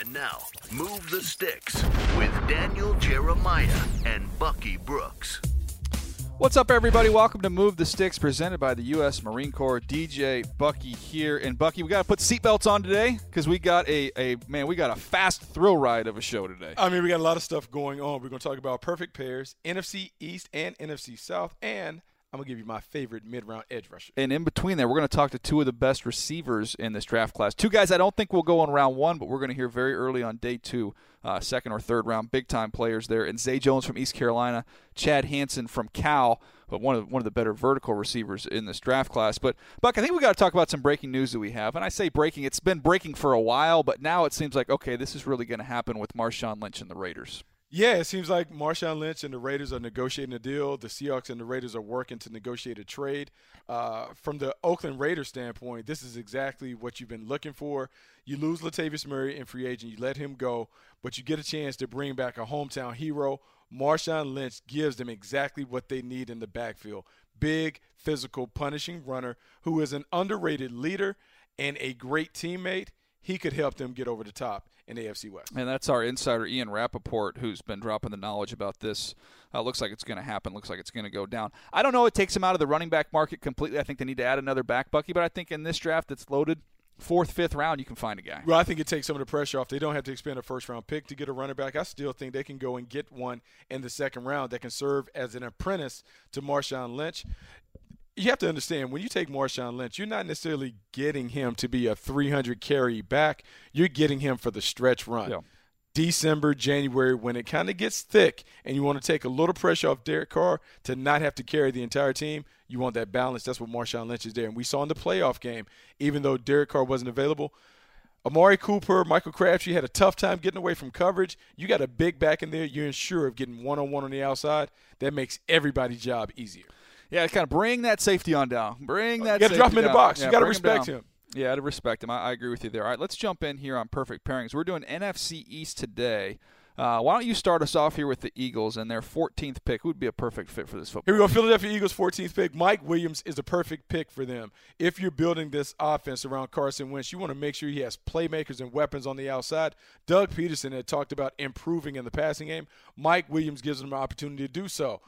And now, Move the Sticks with Daniel Jeremiah and Bucky Brooks. What's up, everybody? Welcome to Move the Sticks, presented by the U.S. Marine Corps. DJ Bucky here, and Bucky, we got to put seatbelts on today because we got a, a man, we got a fast thrill ride of a show today. I mean, we got a lot of stuff going on. We're going to talk about perfect pairs, NFC East and NFC South, and I'm gonna give you my favorite mid-round edge rusher. And in between there, we're to talk to two of the best receivers in this draft class. Two guys I don't think will go on round one, but we're to hear very early on day two, uh, second or third round, big time players there. And Zay Jones from East Carolina, Chad Hansen from Cal, but one of one of the better vertical receivers in this draft class. But Buck, I think we got to talk about some breaking news that we have. And I say breaking, it's been breaking for a while, but now it seems like okay, this is really to happen with Marshawn Lynch and the Raiders. Yeah, it seems like Marshawn Lynch and the Raiders are negotiating a deal. The Seahawks and the Raiders are working to negotiate a trade. Uh, from the Oakland Raiders standpoint, this is exactly what you've been looking for. You lose Latavius Murray in free agent, you let him go, but you get a chance to bring back a hometown hero. Marshawn Lynch gives them exactly what they need in the backfield. Big, physical, punishing runner who is an underrated leader and a great teammate. He could help them get over the top in AFC West. And that's our insider Ian Rapoport, who's been dropping the knowledge about this. Uh, looks like it's going to happen. Looks like it's going to go down. I don't know. It takes them out of the running back market completely. I think they need to add another back bucky, but I think in this draft that's loaded, fourth, fifth round, you can find a guy. Well, I think it takes some of the pressure off. They don't have to expend a first round pick to get a running back. I still think they can go and get one in the second round that can serve as an apprentice to Marshawn Lynch you have to understand when you take Marshawn Lynch, you're not necessarily getting him to be a 300 carry back. You're getting him for the stretch run. Yeah. December, January, when it kind of gets thick and you want to take a little pressure off Derek Carr to not have to carry the entire team, you want that balance. That's what Marshawn Lynch is there. And we saw in the playoff game, even though Derek Carr wasn't available, Amari Cooper, Michael Crabtree had a tough time getting away from coverage. You got a big back in there. You're sure of getting one on one on the outside. That makes everybody's job easier. Yeah, kind of bring that safety on down. Bring that. You got to drop him in the box. Yeah, you got to respect him. him. Yeah, to respect him. I, I, agree with you there. All right, let's jump in here on perfect pairings. We're doing NFC East today. Uh, why don't you start us off here with the Eagles and their 14th pick? Who would be a perfect fit for this football? Here we go. Philadelphia Eagles 14th pick. Mike Williams is a perfect pick for them. If you're building this offense around Carson Wentz, you want to make sure he has playmakers and weapons on the outside. Doug Pederson had talked about improving in the passing game. Mike Williams gives them an opportunity to do so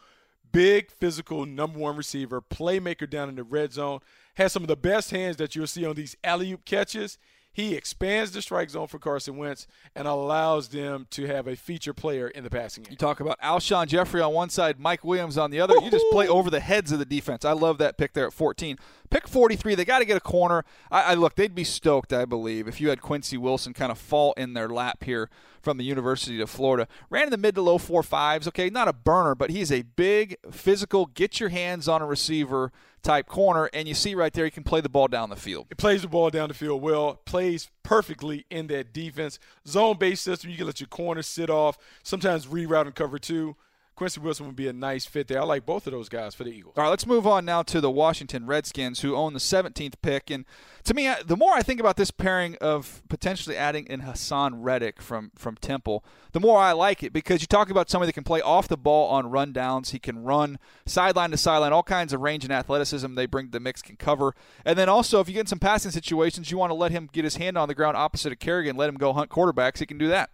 big, physical, number one receiver, playmaker down in the red zone, has some of the best hands that you'll see on these alley oop catches. He expands the strike zone for Carson Wentz and allows them to have a feature player in the passing game. You talk about Alshon Jeffery on one side, Mike Williams on the other. You just play over the heads of the defense. I love that pick there at 14. Pick 43, they got to get a corner. I, I look, they'd be stoked, I believe, if you had Quincy Wilson kind of fall in their lap here from the University of Florida. Ran in the mid to low four fives. Okay, not a burner, but he's a big, physical, get your hands on a receiver type corner, and you see right there he can play the ball down the field. He plays the ball down the field well, plays perfectly in that defense. Zone based system, you can let your corner sit off, sometimes reroute and cover two. Quincy Wilson would be a nice fit there. I like both of those guys for the Eagles. All right, let's move on now to the Washington Redskins, who own the 17th pick. And to me, the more I think about this pairing of potentially adding in Haason Reddick from from Temple, the more I like it because you talk about somebody that can play off the ball on run downs. He can run sideline to sideline, all kinds of range and athleticism they bring to the mix can cover. And then also, if you get in some passing situations, you want to let him get his hand on the ground opposite of Kerrigan, let him go hunt quarterbacks. He can do that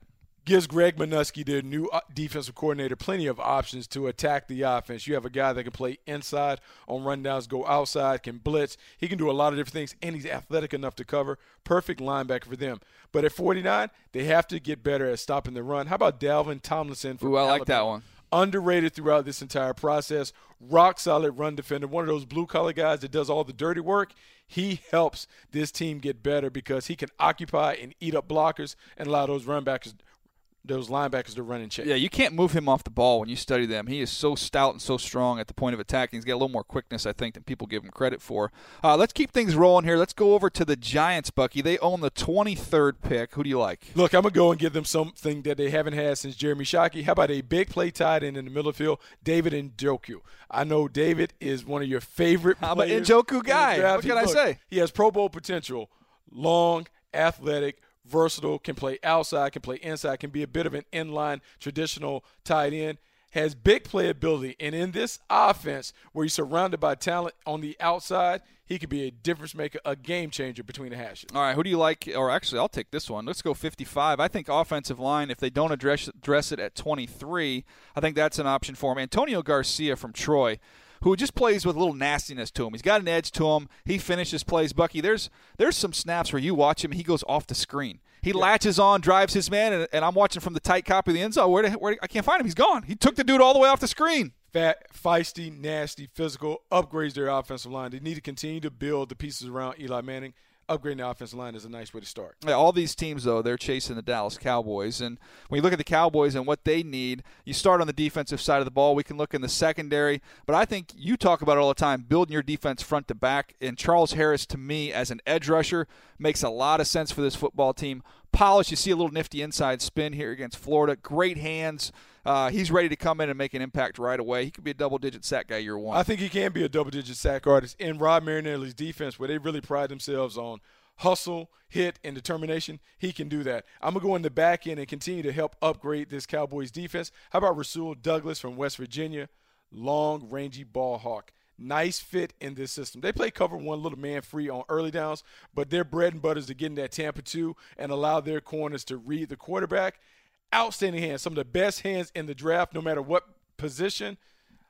gives Greg Manusky, their new uh, defensive coordinator, plenty of options to attack the offense. You have a guy that can play inside on rundowns, go outside, can blitz. He can do a lot of different things, and he's athletic enough to cover. Perfect linebacker for them. But at 49, they have to get better at stopping the run. How about Dalvin Tomlinson? From Ooh, I Alabama? like that one. Underrated throughout this entire process. Rock solid run defender. One of those blue collar guys that does all the dirty work he helps this team get better because he can occupy and eat up blockers and allow those run backers those linebackers to run and chase. Yeah, you can't move him off the ball when you study them. He is so stout and so strong at the point of attack. He's got a little more quickness, I think, than people give him credit for. Uh, let's keep things rolling here. Let's go over to the Giants, Bucky. They own the 23rd pick. Who do you like? Look, I'm going to go and give them something that they haven't had since Jeremy Shockey. How about a big play tight end in the middle of the field, David Njoku? I know David is one of your favorite I'm an Njoku guy. What can I say? He has Pro Bowl potential, long, athletic, versatile, can play outside, can play inside, can be a bit of an inline traditional tight end, has big playability. And in this offense, where he's surrounded by talent on the outside, he could be a difference maker, a game changer between the hashes. All right, who do you like? Or actually, I'll take this one. Let's go 55. I think offensive line, if they don't address, address it at 23, I think that's an option for him. Antonio Garcia from Troy who just plays with a little nastiness to him. He's got an edge to him. He finishes plays. Bucky, there's there's some snaps where you watch him, he goes off the screen. He yeah. latches on, drives his man, and, and, I'm watching from the tight copy of the end zone. Where, where I can't find him. He's gone. He took the dude all the way off the screen. Fat, feisty, nasty, physical, upgrades their offensive line. They need to continue to build the pieces around Eli Manning upgrading the offensive line is a nice way to start. Yeah, all these teams, though, they're chasing the Dallas Cowboys. And when you look at the Cowboys and what they need, you start on the defensive side of the ball. We can look in the secondary. But I think you talk about it all the time, building your defense front to back. And Charles Harris, to me, as an edge rusher, makes a lot of sense for this football team. Polish, you see a little nifty inside spin here against Florida. Great hands. Uh, he's ready to come in and make an impact right away. He could be a double-digit sack guy year one. I think he can be a double-digit sack artist in Rod Marinelli's defense, where they really pride themselves on hustle, hit, and determination. He can do that. I'm gonna go in the back end and continue to help upgrade this Cowboys defense. How about Rasul Douglas from West Virginia? Long, rangy ball hawk nice fit in this system. They play cover one little man free on early downs, but their bread and butter is to get in that Tampa 2 and allow their corners to read the quarterback outstanding hands, some of the best hands in the draft, no matter what position.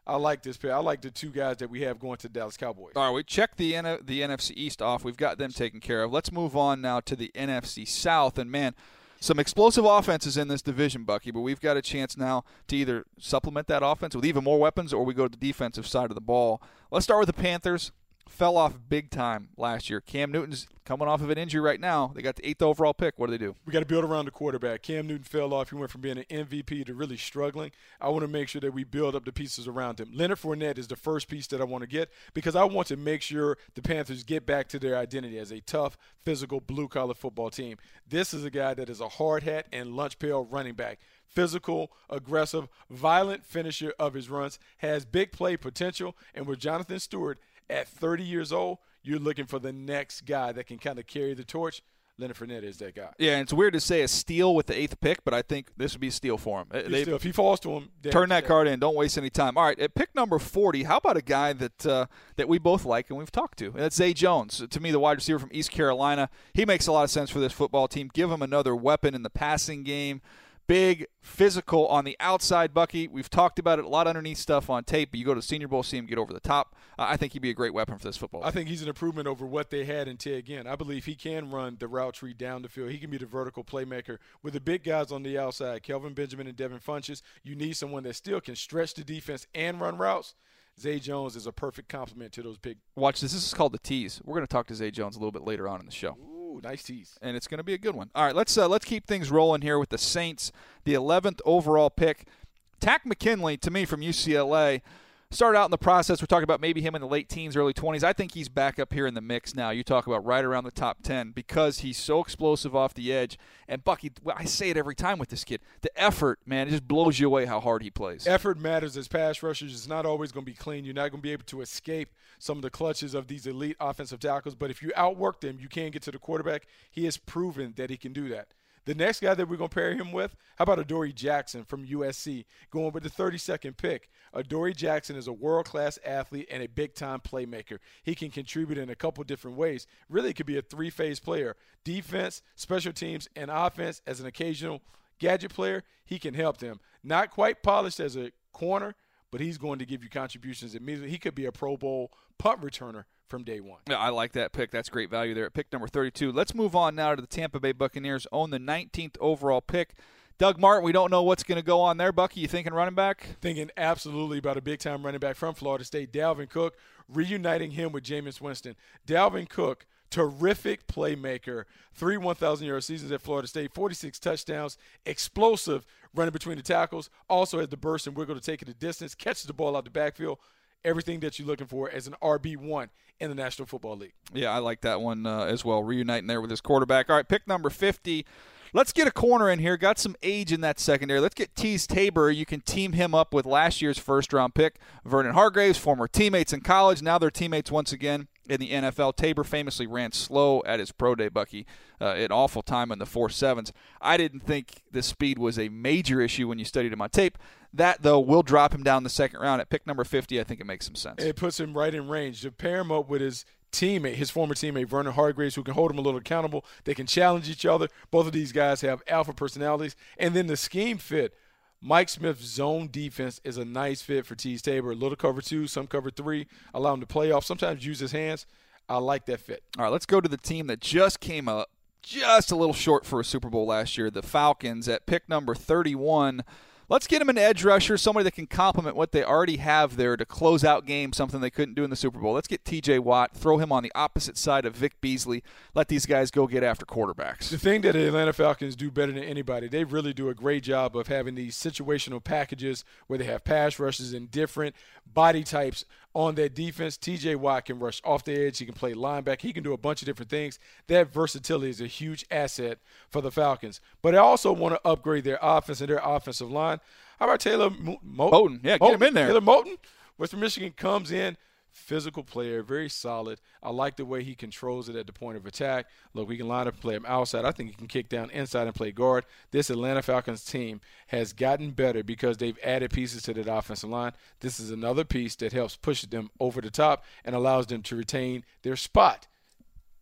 I like this pair. I like the two guys that we have going to Dallas Cowboys. All right, we checked the N- the NFC East off. We've got them taken care of. Let's move on now to the NFC South. And man, some explosive offenses in this division, Bucky. But we've got a chance now to either supplement that offense with even more weapons, or we go to the defensive side of the ball. Let's start with the Panthers fell off big time last year. Cam Newton's coming off of an injury right now. They got the eighth overall pick. What do they do? We got to build around the quarterback. Cam Newton fell off. He went from being an MVP to really struggling. I want to make sure that we build up the pieces around him. Leonard Fournette is the first piece that I want to get because I want to make sure the Panthers get back to their identity as a tough, physical, blue collar football team. This is a guy that is a hard hat and lunch pail running back physical, aggressive, violent finisher of his runs, has big play potential, and with Jonathan Stewart at 30 years old, you're looking for the next guy that can kind of carry the torch. Leonard Fournette is that guy. Yeah, and it's weird to say a steal with the eighth pick, but I think this would be a steal for him. They, if he falls to him, turn that card in. Don't waste any time. All right, at pick number forty, how about a guy that uh, that we both like and we've talked to? And that's Zay Jones. To me, the wide receiver from East Carolina. He makes a lot of sense for this football team. Give him another weapon in the passing game big, physical on the outside, Bucky. We've talked about it a lot underneath stuff on tape, but you go to the Senior Bowl, see him get over the top. Uh, I think he'd be a great weapon for this football. I think he's an improvement over what they had in Ted Ginn. I believe he can run the route tree down the field. He can be the vertical playmaker. With the big guys on the outside, Kelvin Benjamin and Devin Funchess, you need someone that still can stretch the defense and run routes. Zay Jones is a perfect complement to those big. Watch this. This is called the tease. We're going to talk to Zay Jones a little bit later on in the show. Ooh nice tease. And it's going to be a good one. All right, let's uh, let's keep things rolling here with the Saints, the 11th overall pick. Takk McKinley, to me from UCLA, started out in the process. We're talking about maybe him in the late teens, early 20s. I think he's back up here in the mix now. You talk about right around the top 10 because he's so explosive off the edge. And Bucky, I say it every time with this kid. The effort, man, it just blows you away how hard he plays. Effort matters as pass rushers. It's not always going to be clean. You're not going to be able to escape some of the clutches of these elite offensive tackles. But if you outwork them, you can get to the quarterback. He has proven that he can do that. The next guy that we're going to pair him with, how about Adoree Jackson from USC, going with the 32nd pick? Adoree Jackson is a world class athlete and a big time playmaker. He can contribute in a couple different ways. Really, could be a three phase player defense, special teams, and offense as an occasional gadget player. He can help them. Not quite polished as a corner, but he's going to give you contributions immediately. He could be a Pro Bowl punt returner from day one. Yeah, I like that pick. That's great value there at pick number 32. Let's move on now to the Tampa Bay Buccaneers, own the 19th overall pick. Doug Martin, we don't know what's going to go on there. Bucky, you thinking running back? Thinking absolutely about a big time running back from Florida State, Dalvin Cook, reuniting him with Jameis Winston. Dalvin Cook, terrific playmaker, three 1,000 yard seasons at Florida State, 46 touchdowns, explosive running between the tackles, also has the burst and wiggle to take it a distance, catches the ball out the backfield everything that you're looking for as an RB1 in the National Football League. Yeah, I like that one uh, as well. Reuniting there with his quarterback. All right, pick number 50. Let's get a corner in here. Got some age in that secondary. Let's get Teez Tabor. You can team him up with last year's first round pick, Vernon Hargreaves, former teammates in college. Now they're teammates once again in the NFL. Tabor famously ran slow at his pro day, Bucky, uh, an awful time in the four sevens. I didn't think the speed was a major issue when you studied him on tape. That, though, will drop him down the second round. At pick number 50, I think it makes some sense. It puts him right in range. To pair him up with his teammate, his former teammate, Vernon Hargreaves, who can hold him a little accountable. They can challenge each other. Both of these guys have alpha personalities. And then the scheme fit. Mike Smith's zone defense is a nice fit for Teez Tabor. A little cover two, some cover three, allow him to play off, sometimes use his hands. I like that fit. All right, let's go to the team that just came up just a little short for a Super Bowl last year, the Falcons at pick number 31. Let's get him an edge rusher, somebody that can complement what they already have there to close out games, something they couldn't do in the Super Bowl. Let's get TJ Watt, throw him on the opposite side of Vic Beasley. Let these guys go get after quarterbacks. The thing that the Atlanta Falcons do better than anybody, they really do a great job of having these situational packages where they have pass rushes and different body types on that defense. TJ Watt can rush off the edge. He can play linebacker. He can do a bunch of different things. That versatility is a huge asset for the Falcons. But I also want to upgrade their offense and their offensive line. How about Taylor Mo- Moton? Yeah, get him in there. Taylor Moton, Western Michigan comes in physical player, very solid. I like the way he controls it at the point of attack. Look, we can line up and play him outside. I think he can kick down inside and play guard. This Atlanta Falcons team has gotten better because they've added pieces to that offensive line. This is another piece that helps push them over the top and allows them to retain their spot.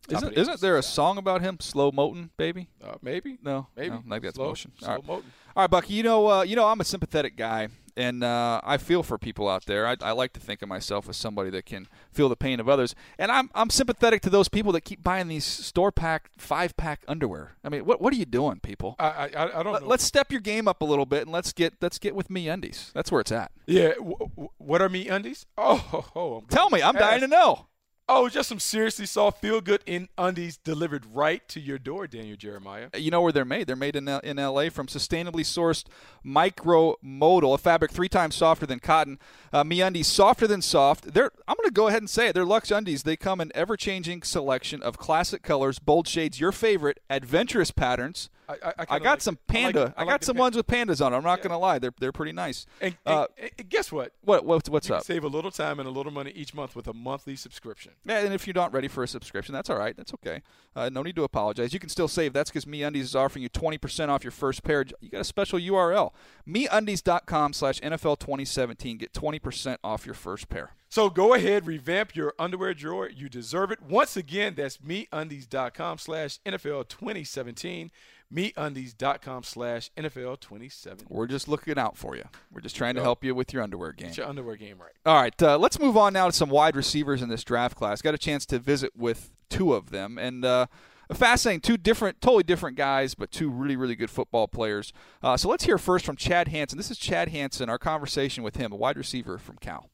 Isn't, isn't there a song about him, Slow Moton, baby? Uh, maybe. No, maybe. No, like that's slow, motion. Slow All right. Moton. All right, Bucky. You know, uh, you know, I'm a sympathetic guy, and uh, I feel for people out there. I, I, like to think of myself as somebody that can feel the pain of others, and I'm I'm sympathetic to those people that keep buying these store pack, five pack underwear. I mean, what what are you doing, people? I I, I don't. Let, know. Let's step your game up a little bit, and let's get let's get with MeUndies. That's where it's at. Yeah. W- w- what are MeUndies? Oh, ho, I'm Tell me, I'm dying to know. Oh, just some seriously soft, feel good in undies delivered right to your door, Daniel Jeremiah. You know where they're made? They're made in L- in LA from sustainably sourced micromodal, a fabric three times softer than cotton. Uh, MeUndies softer than soft. They're I'm going to go ahead and say it. They're Lux Undies. They come in ever-changing selection of classic colors, bold shades, your favorite, adventurous patterns. I, I, I, I got like, some I panda. like- I, like got the some ones with pandas on. them. I'm not Yeah. going to lie. They're they're pretty nice. And, Uh, and- and guess what? what what what's You up? save a little time and a little money each month with a monthly subscription. Yeah, and if you're not ready for a subscription, that's all right. That's okay. Uh, no need to apologize. You can still save. That's because MeUndies is offering you 20% off your first pair. You got a special URL. MeUndies.com slash NFL 2017. Get 20% off your first pair. So go ahead, revamp your underwear drawer. You deserve it. Once again, that's meundies.com slash NFL 2017. Meundies.com slash NFL 27. We're just looking out for you. We're just trying to help you with your underwear game. Get your underwear game right. All right, uh, let's move on now to some wide receivers in this draft class. Got a chance to visit with two of them, and uh, fascinating. Two different, totally different guys, but two really, really good football players. Uh, so let's hear first from Chad Hansen. This is Chad Hansen. Our conversation with him, a wide receiver from Cal.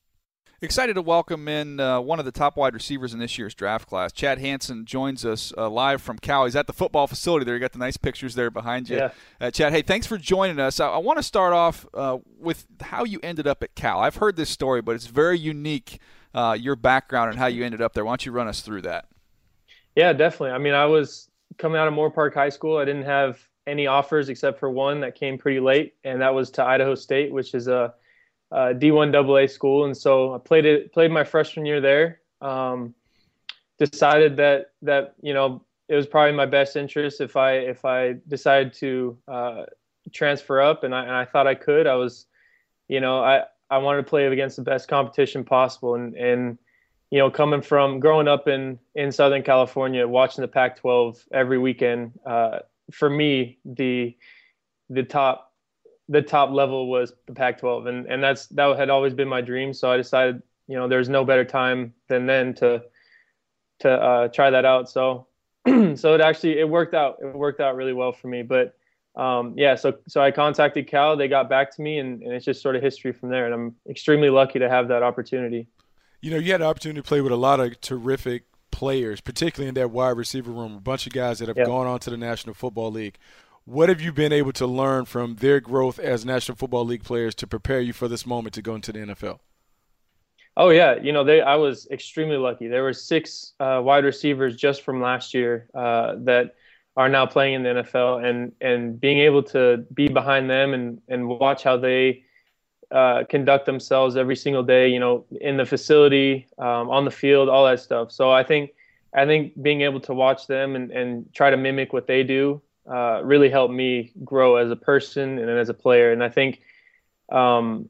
Excited to welcome in uh, one of the top wide receivers in this year's draft class. Chad Hansen joins us uh, live from Cal. He's at the football facility there. You got the nice pictures there behind you. Yeah. Uh, Chad, hey, thanks for joining us. I, I want to start off uh, with how you ended up at Cal. I've heard this story, but it's very unique, uh, your background and how you ended up there. Why don't you run us through that? Yeah, definitely. I mean, I was coming out of Moorpark High School. I didn't have any offers except for one that came pretty late, and that was to Idaho State, which is a uh, D1 AA school, and so I played it played my freshman year there. Um, decided that that you know it was probably my best interest if I if I decided to uh, transfer up, and I, and I thought I could. I was, you know, I I wanted to play against the best competition possible, and and you know, coming from growing up in in Southern California, watching the Pac-12 every weekend, uh, for me the the top the top level was the Pac-12, and and that's that had always been my dream. So I decided, you know, there's no better time than then to to uh, try that out. So so it actually it worked out. It worked out really well for me. But um, yeah, so so I contacted Cal. They got back to me, and, and it's just sort of history from there. And I'm extremely lucky to have that opportunity. You know, you had the opportunity to play with a lot of terrific players, particularly in that wide receiver room. A bunch of guys that have yeah. gone on to the National Football League. What have you been able to learn from their growth as National Football League players to prepare you for this moment to go into the NFL? Oh yeah, you know they. I was extremely lucky. There were six uh, wide receivers just from last year uh, that are now playing in the NFL, and and being able to be behind them and and watch how they uh, conduct themselves every single day. You know, in the facility, um, on the field, all that stuff. So I think I think being able to watch them and and try to mimic what they do uh, really helped me grow as a person and as a player. And I think, um,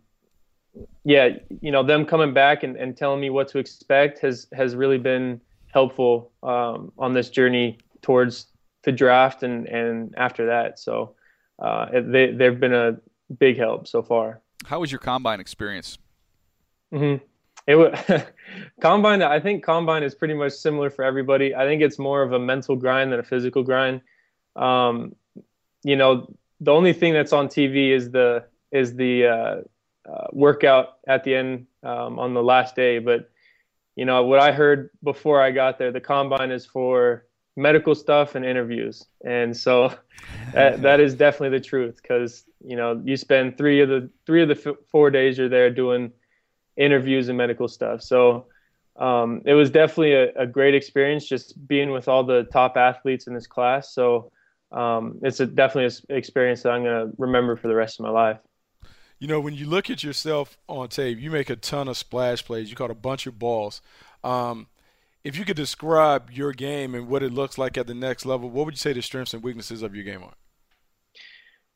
yeah, you know, them coming back and, and telling me what to expect has has really been helpful um, on this journey towards the draft and and after that. So uh, they they've been a big help so far. How was your combine experience? Mm-hmm. It was combine. I think combine is pretty much similar for everybody. I think it's more of a mental grind than a physical grind. Um, you know, the only thing that's on TV is the is the uh, uh, workout at the end um, on the last day. But you know, what I heard before I got there, the combine is for medical stuff and interviews, and so that, that is definitely the truth because you know you spend three of the three of the f- four days you're there doing interviews and medical stuff. So um, it was definitely a, a, great experience just being with all the top athletes in this class. So um, it's a, definitely an experience that I'm going to remember for the rest of my life. You know, when you look at yourself on tape, you make a ton of splash plays. You caught a bunch of balls. Um, if you could describe your game and what it looks like at the next level, what would you say the strengths and weaknesses of your game are?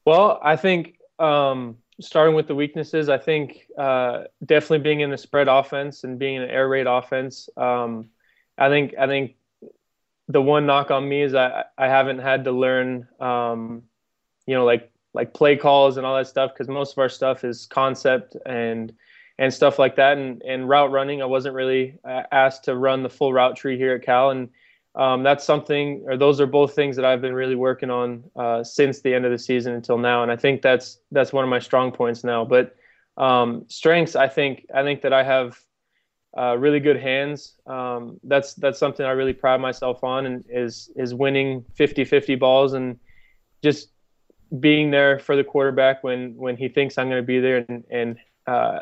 Well, I think um, starting with the weaknesses, I think uh, definitely being in the spread offense and being in an air raid offense. Um, I think I think the one knock on me is I I haven't had to learn, um, you know, like like play calls and all that stuff because most of our stuff is concept and and stuff like that and and route running. I wasn't really uh, asked to run the full route tree here at Cal and. Um, that's something, or those are both things that I've been really working on uh, since the end of the season until now, and I think that's that's one of my strong points now. But um, strengths, I think, I think that I have uh, really good hands. Um, that's that's something I really pride myself on, and is is winning 50-50 balls and just being there for the quarterback when when he thinks I'm going to be there, and and uh,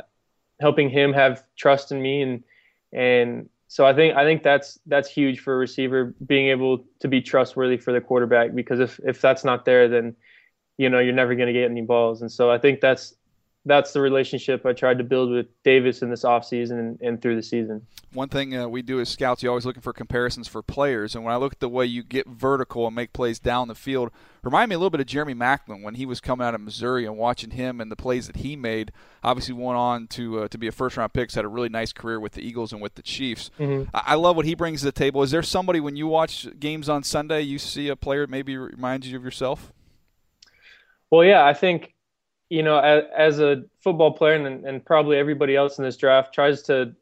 helping him have trust in me, and and so I think I think that's that's huge for a receiver being able to be trustworthy for the quarterback because if if that's not there, then you know you're never going to get any balls, and so I think that's that's the relationship I tried to build with Davis in this offseason and, and through the season. One thing uh, we do as scouts, you're always looking for comparisons for players. And when I look at the way you get vertical and make plays down the field, remind me a little bit of Jeremy Maclin when he was coming out of Missouri and watching him and the plays that he made. Obviously, went on to uh, to be a first round pick, had a really nice career with the Eagles and with the Chiefs. Mm-hmm. I-, I love what he brings to the table. Is there somebody when you watch games on Sunday, you see a player maybe reminds you of yourself? Well, yeah, I think you know, as, as a football player and, and probably everybody else in this draft tries to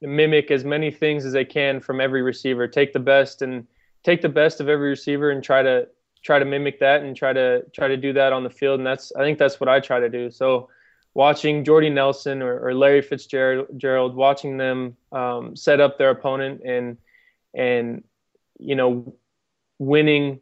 mimic as many things as they can from every receiver. Take the best and take the best of every receiver and try to try to mimic that and try to try to do that on the field. And that's I think that's what I try to do. So watching Jordy Nelson or, or Larry Fitzgerald, watching them um, set up their opponent and and you know winning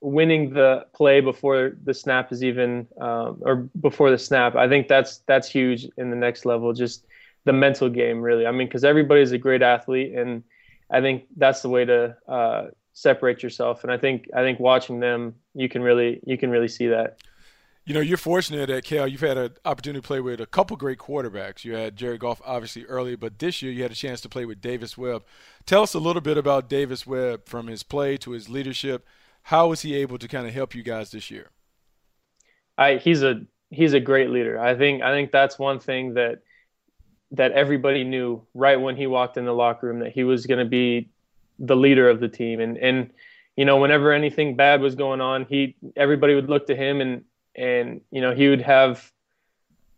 winning the play before the snap is even um, or before the snap. I think that's that's huge in the next level. Just the mental game, really. I mean, because everybody's a great athlete, and I think that's the way to uh, separate yourself. And I think I think watching them, you can really you can really see that you know, you're fortunate at Cal. You've had an opportunity to play with a couple great quarterbacks. You had Jared Goff, obviously, early, but this year you had a chance to play with Davis Webb. Tell us a little bit about Davis Webb from his play to his leadership. How was he able to kind of help you guys this year? I, he's a he's a great leader. I think I think that's one thing that that everybody knew right when he walked in the locker room that he was going to be the leader of the team. And and you know, whenever anything bad was going on, he everybody would look to him and and you know he would have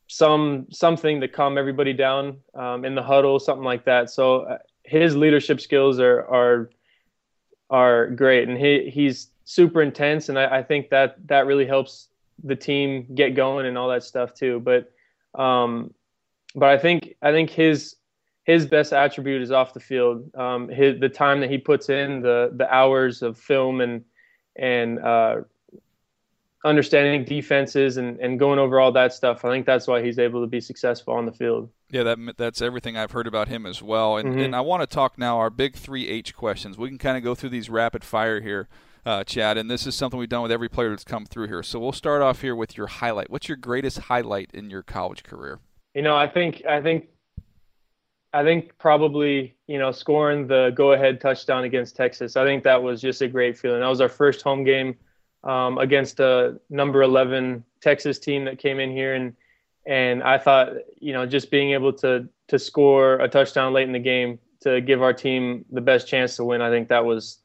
some something to calm everybody down um, in the huddle, something like that. So uh, his leadership skills are are are great, and he he's super intense, and I, I think that that really helps the team get going and all that stuff too. But um, but I think I think his his best attribute is off the field. Um, his the time that he puts in, the the hours of film and and uh, understanding defenses and, and going over all that stuff. I think that's why he's able to be successful on the field. Yeah, that that's everything I've heard about him as well. And, mm-hmm. and I want to talk now our big three H questions. We can kind of go through these rapid fire here, uh, Chad. And this is something we've done with every player that's come through here. So we'll start off here with your highlight. What's your greatest highlight in your college career? You know, I think I think I think probably you know scoring the go-ahead touchdown against Texas. I think that was just a great feeling. That was our first home game um, against a number 11 Texas team that came in here and and I thought you know just being able to to score a touchdown late in the game to give our team the best chance to win I think that was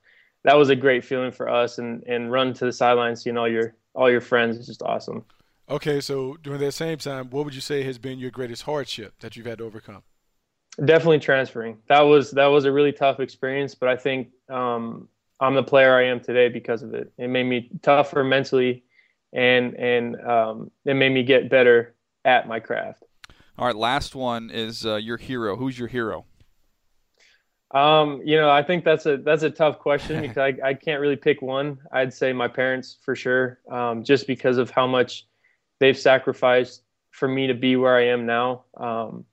that was a great feeling for us and and run to the sidelines seeing all your all your friends is just awesome. Okay, so during that same time, what would you say has been your greatest hardship that you've had to overcome? Definitely transferring. That was that was a really tough experience, but I think um, I'm the player I am today because of it. It made me tougher mentally, and and um, it made me get better at my craft. All right, last one is uh, your hero. Who's your hero? Um, you know, I think that's a that's a tough question because I, I can't really pick one. I'd say my parents for sure, um, just because of how much they've sacrificed for me to be where I am now. Um,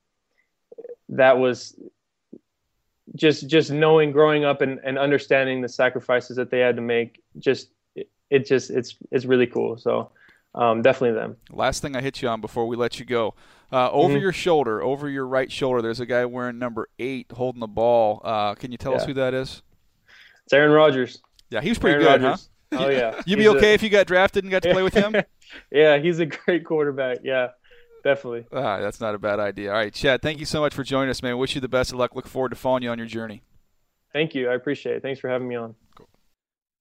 that was just just knowing growing up and, and understanding the sacrifices that they had to make just it, it just it's it's really cool so um, definitely them last thing i hit you on before we let you go uh, over mm-hmm. your shoulder over your right shoulder there's a guy wearing number eight holding the ball uh, can you tell yeah. us who that is it's aaron rodgers yeah he was pretty aaron good Rodgers. huh oh yeah you'd be okay a... if you got drafted and got to play with him yeah he's a great quarterback yeah definitely. Ah, that's not a bad idea. All right, Chad, thank you so much for joining us, man. Wish you the best of luck. Look forward to following you on your journey. Thank you. I appreciate it. Thanks for having me on. Cool.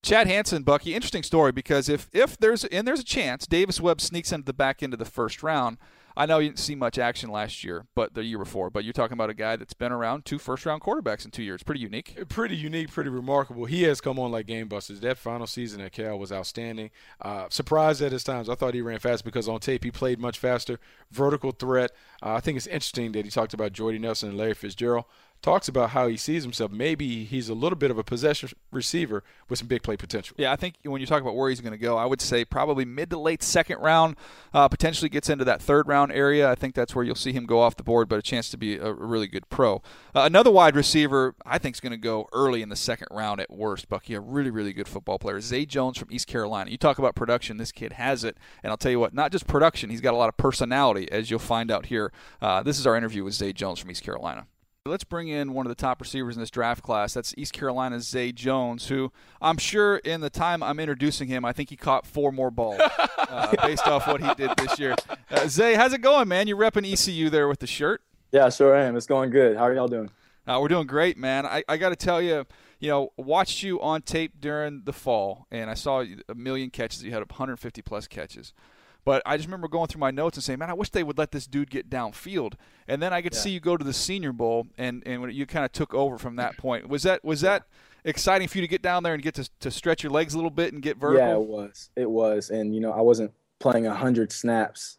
Chad Hansen, Bucky, interesting story because if if there's and there's a chance Davis Webb sneaks into the back end of the first round, I know you didn't see much action last year, but the year before. But you're talking about a guy that's been around two first round quarterbacks in two years. Pretty unique. Pretty unique, pretty remarkable. He has come on like game busters. That final season at Cal was outstanding. Uh, surprised at his times. I thought he ran fast because on tape he played much faster. Vertical threat. Uh, I think it's interesting that he talked about Jordy Nelson and Larry Fitzgerald talks about how he sees himself. Maybe he's a little bit of a possession receiver with some big play potential. Yeah, I think when you talk about where he's going to go, I would say probably mid to late second round, uh, potentially gets into that third round area. I think that's where you'll see him go off the board, but a chance to be a, really good pro. Uh, another wide receiver, I think, is going to go early in the second round at worst. Bucky, a really, really good football player. Zay Jones from East Carolina. You talk about production, this kid has it. And I'll tell you what, not just production, he's got a lot of personality, as you'll find out here. Uh, this is our interview with Zay Jones from East Carolina. Let's bring in one of the top receivers in this draft class. That's East Carolina's Zay Jones, who I'm sure in the time I'm introducing him, I think he caught four more balls uh, based off what he did this year. Uh, Zay, how's it going, man? You're repping ECU there with the shirt. Yeah, sure am. It's going good. How are y'all doing? Uh, we're doing great, man. I, I got to tell you, you know, watched you on tape during the fall, and I saw a million catches. You had 150 plus catches. But I just remember going through my notes and saying, "Man, I wish they would let this dude get downfield." And then I could yeah. see you go to the Senior Bowl, and and you kind of took over from that point. Was that was that exciting for you to get down there and get to to stretch your legs a little bit and get vertical? Yeah, it was. It was, and you know, I wasn't playing hundred snaps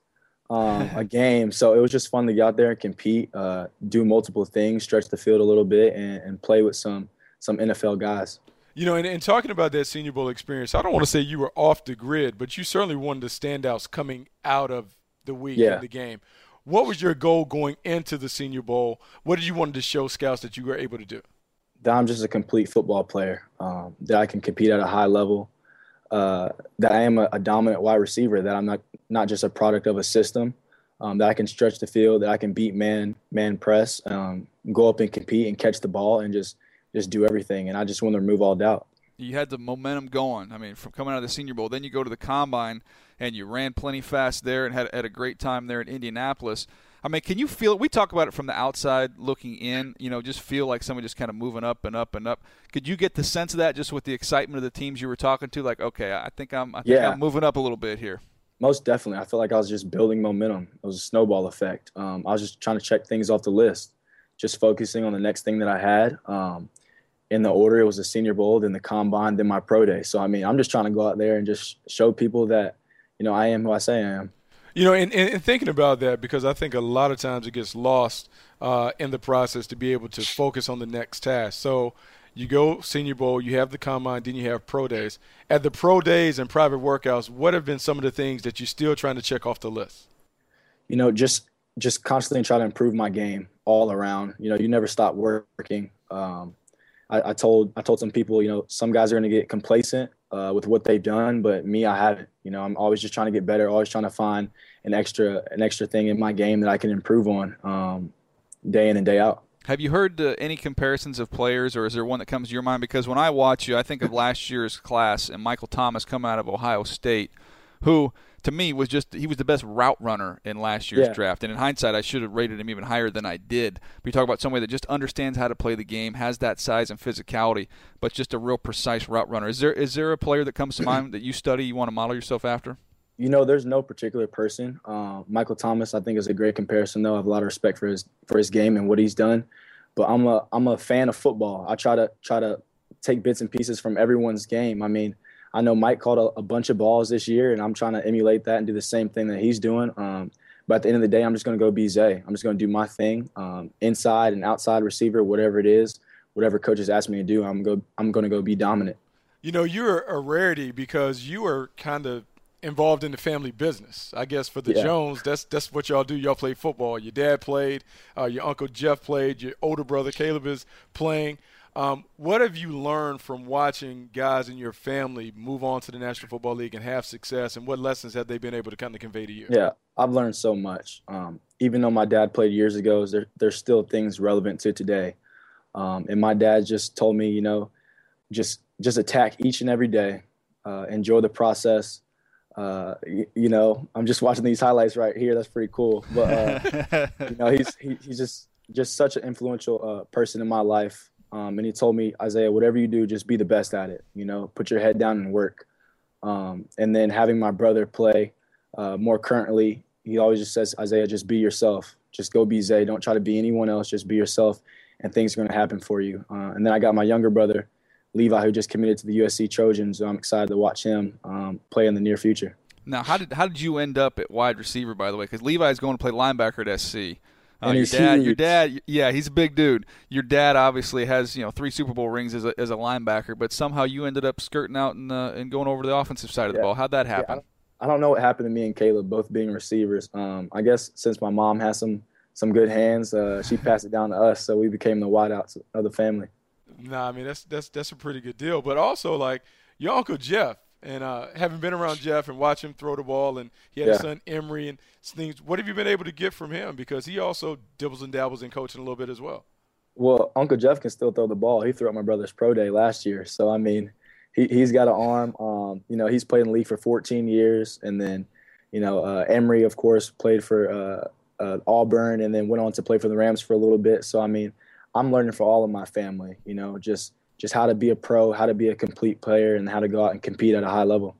um, a game. So it was just fun to get out there and compete, uh, do multiple things, stretch the field a little bit, and, and play with some some NFL guys. You know, and, and, talking about that Senior Bowl experience, I don't want to say you were off the grid, but you certainly of the standouts coming out of the week yeah. in the game. What was your goal going into the Senior Bowl? What did you want to show scouts that you were able to do? That I'm just a complete football player. Um, that I can compete at a high level. Uh, that I am a, a, dominant wide receiver. That I'm not not just a product of a system. Um, that I can stretch the field. That I can beat man man press. Um, go up and compete and catch the ball and just just do everything. And I just want to remove all doubt. You had the momentum going. I mean, from coming out of the Senior Bowl, then you go to the Combine and you ran plenty fast there and had, had a great time there in Indianapolis. I mean, can you feel it? We talk about it from the outside looking in, you know, just feel like someone just kind of moving up and up and up. Could you get the sense of that just with the excitement of the teams you were talking to? Like, okay, I think I'm, I think yeah. I'm moving up a little bit here. Most definitely. I feel like I was just building momentum. It was a snowball effect. Um, I was just trying to check things off the list, just focusing on the next thing that I had. Um, in the order, it was the Senior Bowl, then the Combine, then my Pro Day. So, I mean, I'm just trying to go out there and just show people that, you know, I am who I say I am. You know, and, and thinking about that, because I think a lot of times it gets lost uh, in the process to be able to focus on the next task. So you go Senior Bowl, you have the combine, then you have pro days. At the pro days and private workouts, what have been some of the things that you're still trying to check off the list? You know, just just constantly try to improve my game all around. You know, you never stop working. Um, I, I, told I told some people, you know, some guys are going to get complacent uh, with what they've done, but me, I haven't. You know, I'm always just trying to get better, always trying to find an extra an extra thing in my game that I can improve on um, day in and day out. Have you heard uh, any comparisons of players, or is there one that comes to your mind? Because when I watch you, I think of last year's class and Michael Thomas coming out of Ohio State, who to me was just he was the best route runner in last year's yeah. draft. And in hindsight, I should have rated him even higher than I did. But you talk about somebody that just understands how to play the game, has that size and physicality, but just a real precise route runner. Is there is there a player that comes to mind that you study, you want to model yourself after? You know, there's no particular person. Uh, Michael Thomas, I think, is a great comparison. Though I have a lot of respect for his for his game and what he's done. But I'm a I'm a fan of football. I try to try to take bits and pieces from everyone's game. I mean, I know Mike caught a, a, bunch of balls this year, and I'm trying to emulate that and do the same thing that he's doing. Um, but at the end of the day, I'm just going to go be Zay. I'm just going to do my thing, um, inside and outside receiver, whatever it is, whatever coaches ask me to do. I'm go. I'm going to go be dominant. You know, you're a rarity because you are kind of involved in the family business. I guess for the yeah. Jones, that's that's what y'all do. Y'all play football. Your dad played. Uh, your uncle Jeff played. Your older brother Caleb is playing. Um, what have you learned from watching guys in your family move on to the National Football League and have success, and what lessons have they been able to kind of convey to you? Yeah, I've learned so much. Um, even though my dad played years ago, there, there's still things relevant to today. Um, and my dad just told me, you know, just just attack each and every day, uh, enjoy the process. Uh, you, you, know, I'm just watching these highlights right here. That's pretty cool. But uh, you know, he's he, he's just just such an influential uh, person in my life. Um, and he told me, Isaiah, whatever you do, just be the best at it. You know, put your head down and work. Um, and then having my brother play uh, more currently, he always just says, Isaiah, just be yourself. Just go be Zay. Don't try to be anyone else. Just be yourself, and things are going to happen for you. Uh, and then I got my younger brother, Levi, who just committed to the USC Trojans. So I'm excited to watch him um, play in the near future. Now, how did how did you end up at wide receiver? By the way, because Levi is going to play linebacker at SC. Uh, your dad, huge. your dad, yeah, he's a big dude. Your dad obviously has you know three Super Bowl rings as a, as a linebacker, but somehow you ended up skirting out and uh, and going over to the offensive side of the Yeah. ball. How'd that Yeah, I happen? don't- I don't know what happened to me and Caleb, both being receivers. Um, I guess since my mom has some some good hands, uh, she passed it down to us, so we became the wideouts of the family. Nah, I mean that's that's that's a pretty good deal. But also like your uncle Jeff and uh, having been around Jeff and watch him throw the ball, and he had Yeah. his son Emory and things. What have you been able to get from him? Because he also dibbles and dabbles in coaching a little bit as well. Well, Uncle Jeff can still throw the ball. He threw at my brother's pro day last year, so I mean, he he's got an arm. Um, you know, he's played in the league for 14 years, and then, you know, uh, Emory, of course, played for uh, uh, Auburn, and then went on to play for the Rams for a little bit. So I mean, I'm learning for all of my family. You know, just just how to be a pro, how to be a complete player, and how to go out and compete at a high level.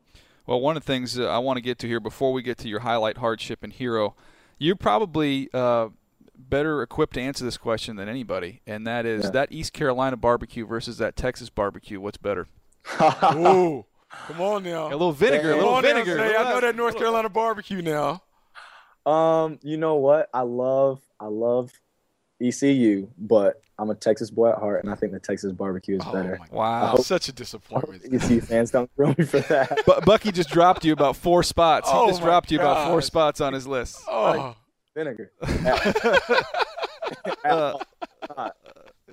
Well, one of the things uh, I want to get to here before we get to your highlight, hardship, and hero, you're probably uh, better equipped to answer this question than anybody, and that is Yeah. that East Carolina barbecue versus that Texas barbecue. What's better? Ooh, come on now. A little vinegar, a little on now, vinegar. Zay. I know that North Carolina barbecue now. Um, you know what? I love I love ECU, but I'm a Texas boy at heart, and I think the Texas barbecue is Oh, better. my Wow. God. Such a hope disappointment. ECU fans don't grill me for that. But Bucky just dropped you about four spots. He Oh just my dropped you about four spots on his list. Oh, Vinegar. Uh,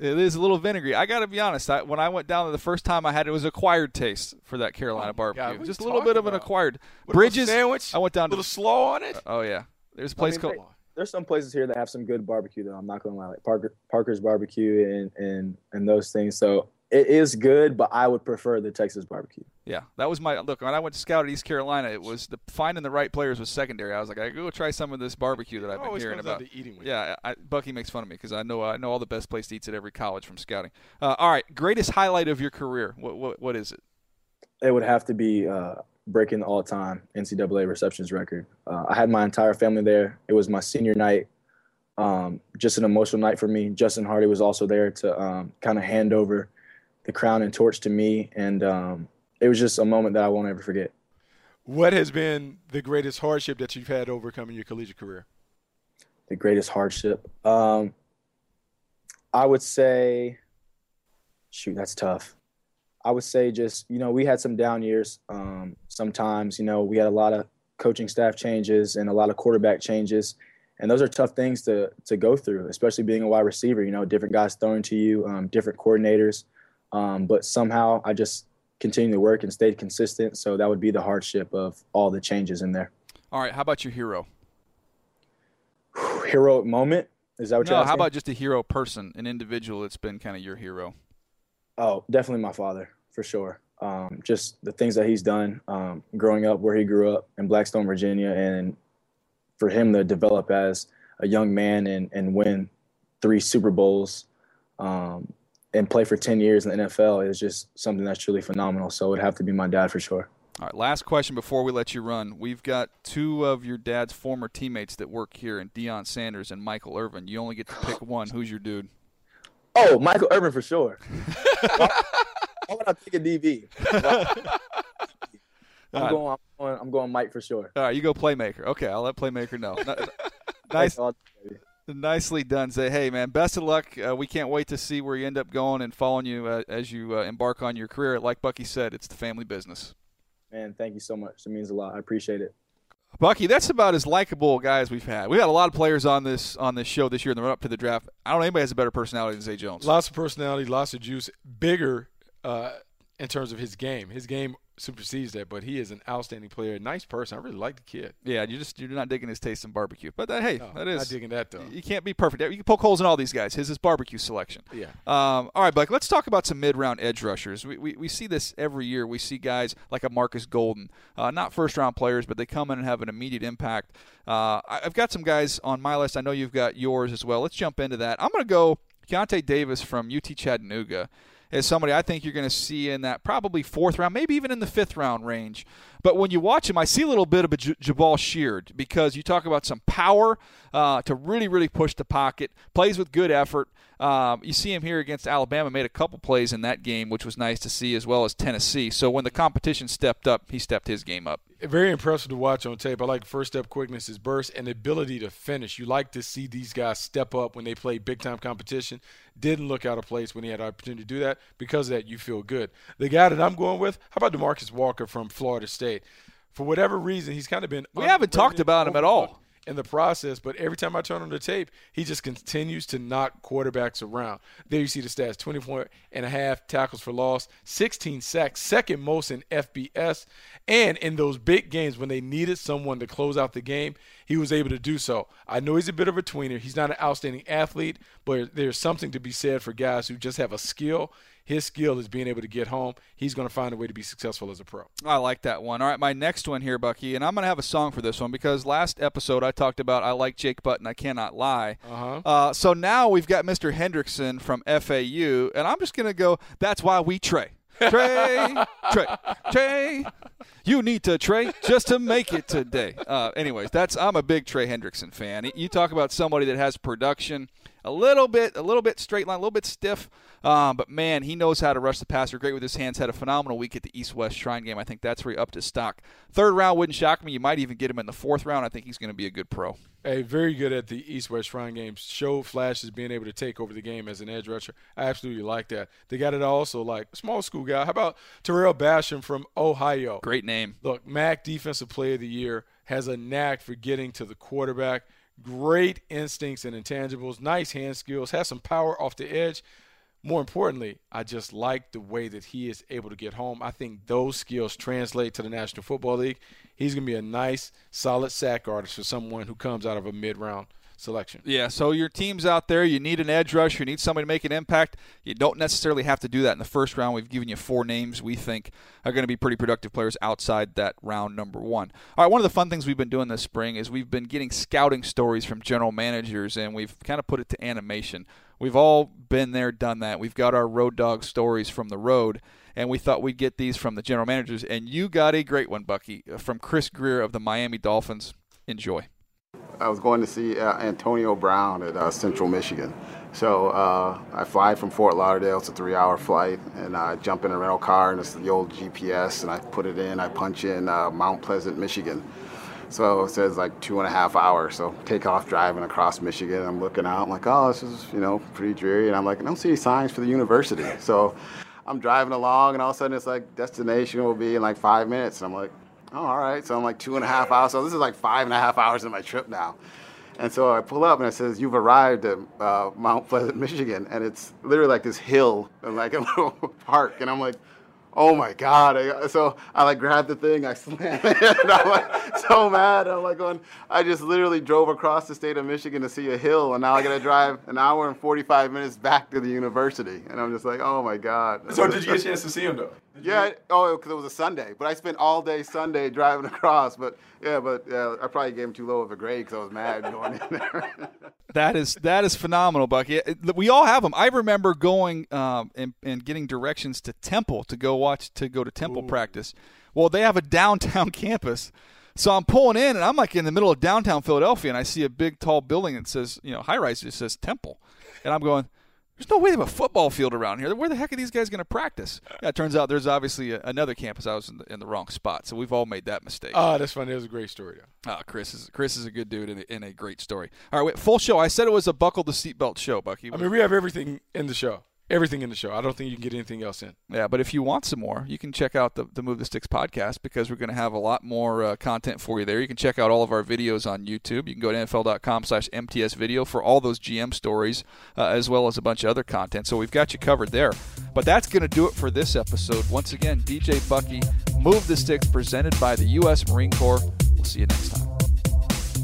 it is a little vinegary. I got to be honest. I, when I went down there the first time, I had it was acquired taste for that Carolina Oh barbecue. God, just a little bit talking of an acquired. What, Bridges. sandwich. I went down a to. little slow on it. Oh yeah, there's a place mean, called. They- There's some places here that have some good barbecue though. I'm not gonna lie, like Parker Parker's barbecue and and and those things. So it is good, but I would prefer the Texas barbecue. Yeah, that was my look. When I went to scout at East Carolina, it was the finding the right players was secondary. I was like, I go try some of this barbecue that I've been hearing about. to eating with Yeah, I, Bucky makes fun of me because I know I know all the best place to eat at every college from scouting. Uh, all right, greatest highlight of your career. What what, what is it? It would have to be uh, breaking the all-time NCAA receptions record. Uh, I had my entire family there. It was my senior night. Um, just an emotional night for me. Justin Hardy was also there to um, kind of hand over the crown and torch to me, and um, it was just a moment that I won't ever forget. What has been the greatest hardship that you've had overcome in your collegiate career? the greatest hardship. Um, I would say, shoot, that's tough. I would say just you know we had some down years. Um, sometimes you know we had a lot of coaching staff changes and a lot of quarterback changes, and those are tough things to to go through, especially being a wide receiver. You know, different guys throwing to you, um, different coordinators, um, but somehow I just continued to work and stayed consistent. So that would be the hardship of all the changes in there. All right, how about your hero? Heroic moment is that what you're No, asking? how about just a hero person, an individual that's been kind of your hero? Oh, definitely my father for sure. Um, just the things that he's done um, growing up where he grew up in Blackstone, Virginia, and for him to develop as a young man and, and win three Super Bowls um, and play for 10 years in the NFL is just something that's truly phenomenal. So it would have to be my dad for sure. All right, last question before we let you run. We've got two of your dad's former teammates that work here, and Deion Sanders and Michael Irvin. You only get to pick one. Who's your dude? Oh, Michael Irvin for sure. Why would I pick a DB? I'm Uh, going, I'm going. I'm going Mike for sure. All right, you go playmaker. Okay, I'll let playmaker know. Nice, Thanks, all- baby. nicely done. Say, hey man, best of luck. Uh, we can't wait to see where you end up going and following you uh, as you uh, embark on your career. Like Bucky said, it's the family business. Man, thank you so much. It means a lot. I appreciate it. Bucky, that's about as likable a guy as we've had. We've had a lot of players on this on this show this year in the run up to the draft. I don't know anybody has a better personality than Zay Jones. Lots of personality, lots of juice. Bigger uh, in terms of his game. His game supersedes that, but he is an outstanding player. A nice person. I really like the kid. Yeah, you just you're not digging his taste in barbecue, but that, hey, No, that is not digging that though. You can't be perfect. You can poke holes in all these guys. His is barbecue selection. Yeah. Um, all right, Buck. Let's talk about some mid-round edge rushers. We, we, we see this every year. We see guys like a Marcus Golden, uh, not first-round players, but they come in and have an immediate impact. Uh, I- I've got some guys on my list. I know you've got yours as well. Let's jump into that. I'm going to go Keionta Davis from UT Chattanooga is somebody I think you're going to see in that probably fourth round, maybe even in the fifth round range. But when you watch him, I see a little bit of a J- Jabaal Sheard because you talk about some power uh, to really, really push the pocket, plays with good effort. Um, you see him here against Alabama, made a couple plays in that game, which was nice to see, as well as Tennessee. So when the competition stepped up, he stepped his game up. Very impressive to watch on tape. I like first step quickness, his burst, and the ability to finish. You like to see these guys step up when they play big time competition. Didn't look out of place when he had an opportunity to do that. Because that, you feel good. The guy that I'm going with, how about Demarcus Walker from Florida State? For whatever reason, he's kind of been We haven't talked about him at all. in the process, but every time I turn on the tape, he just continues to knock quarterbacks around. There you see the stats 24 and a half tackles for loss, 16 sacks, second most in FBS. And in those big games when they needed someone to close out the game, he was able to do so. I know he's a bit of a tweener. He's not an outstanding athlete, but there's something to be said for guys who just have a skill. His skill is being able to get home. He's going to find a way to be successful as a pro. I like that one. All right, my next one here, Bucky, and I'm going to have a song for this one because last episode I talked about I like Jake Butt and, I cannot lie. Uh-huh. Uh, so now we've got Mr. Hendrickson from FAU, and I'm just going to go, that's why we Trey. Trey, Trey, Trey. You need to Trey just to make it today. Uh, anyways, that's I'm a big Trey Hendrickson fan. You talk about somebody that has production, a little bit, a little bit straight line, a little bit stiff, Um, but man, he knows how to rush the passer. Great with his hands. Had a phenomenal week at the East West Shrine game. I think that's where he upped his stock. Third round wouldn't shock me. You might even get him in the fourth round. I think he's going to be a good pro. Hey, very good at the East West Shrine game. Show flashes being able to take over the game as an edge rusher. I absolutely like that. They got it also like small school guy. How about Tarell Basham from Ohio? Great name. Look, MAC Defensive Player of the Year has a knack for getting to the quarterback. Great instincts and intangibles, nice hand skills, has some power off the edge more importantly, I just like the way that he is able to get home. I think those skills translate to the National Football League. He's going to be a nice, solid sack artist for someone who comes out of a mid round selection. Yeah, so your team's out there. You need an edge rusher. You need somebody to make an impact. You don't necessarily have to do that in the first round. We've given you four names we think are going to be pretty productive players outside that round number one. All right, one of the fun things we've been doing this spring is we've been getting scouting stories from general managers, and we've kind of put it to animation. We've all been there, done that. We've got our road dog stories from the road, and we thought we'd get these from the general managers. And you got a great one, Bucky, from Chris Grier of the Miami Dolphins. Enjoy. I was going to see uh, Antonio Brown at uh, Central Michigan. So uh, I fly from Fort Lauderdale. It's a three-hour flight, and I jump in a rental car, and it's the old GPS, and I put it in. I punch in uh, Mount Pleasant, Michigan. So it says like two and a half hours. So take off driving across Michigan. I'm looking out. I'm like, oh, this is you know pretty dreary. And I'm like, I don't see any signs for the university. So I'm driving along, and all of a sudden it's like destination will be in like five minutes. And I'm like, oh, all right. So I'm like two and a half hours. So this is like five and a half hours of my trip now. And so I pull up and it says, You've arrived at uh, Mount Pleasant, Michigan. And it's literally like this hill and like a little park. And I'm like, oh my god so i like grabbed the thing i slammed it and i'm like so mad i'm like going i just literally drove across the state of michigan to see a hill and now i gotta drive an hour and 45 minutes back to the university and i'm just like oh my god so did you get a chance to see him though did yeah you? oh because it was a sunday but i spent all day sunday driving across but yeah but yeah, i probably gave him too low of a grade because i was mad going in there that is that is phenomenal bucky we all have them i remember going um, and, and getting directions to temple to go watch to go to Temple Ooh. practice. Well, they have a downtown campus. So I'm pulling in, and I'm like in the middle of downtown Philadelphia, and I see a big, tall building that says, you know, high rise. It says Temple, and I'm going, "There's no way they have a football field around here. Where the heck are these guys going to practice?" Yeah, it turns out there's obviously a, another campus. I was in the, in the, wrong spot, so we've all made that mistake. Oh, that's funny. It was a great story. Though. Oh, Chris is Chris is a good dude and a, and a great story. All right, wait, full show. I said it was a buckle the seatbelt show, Bucky. I mean, we have everything in the show everything in the show. I don't think you can get anything else in. Yeah, but if you want some more, you can check out the, the Move the Sticks podcast because we're going to have a lot more uh, content for you there. You can check out all of our videos on YouTube. You can go to NFL.com slash MTS video for all those GM stories uh, as well as a bunch of other content. So we've got you covered there. But that's going to do it for this episode. Once again, DJ Bucky, Move the Sticks presented by the U.S. Marine Corps. We'll see you next time.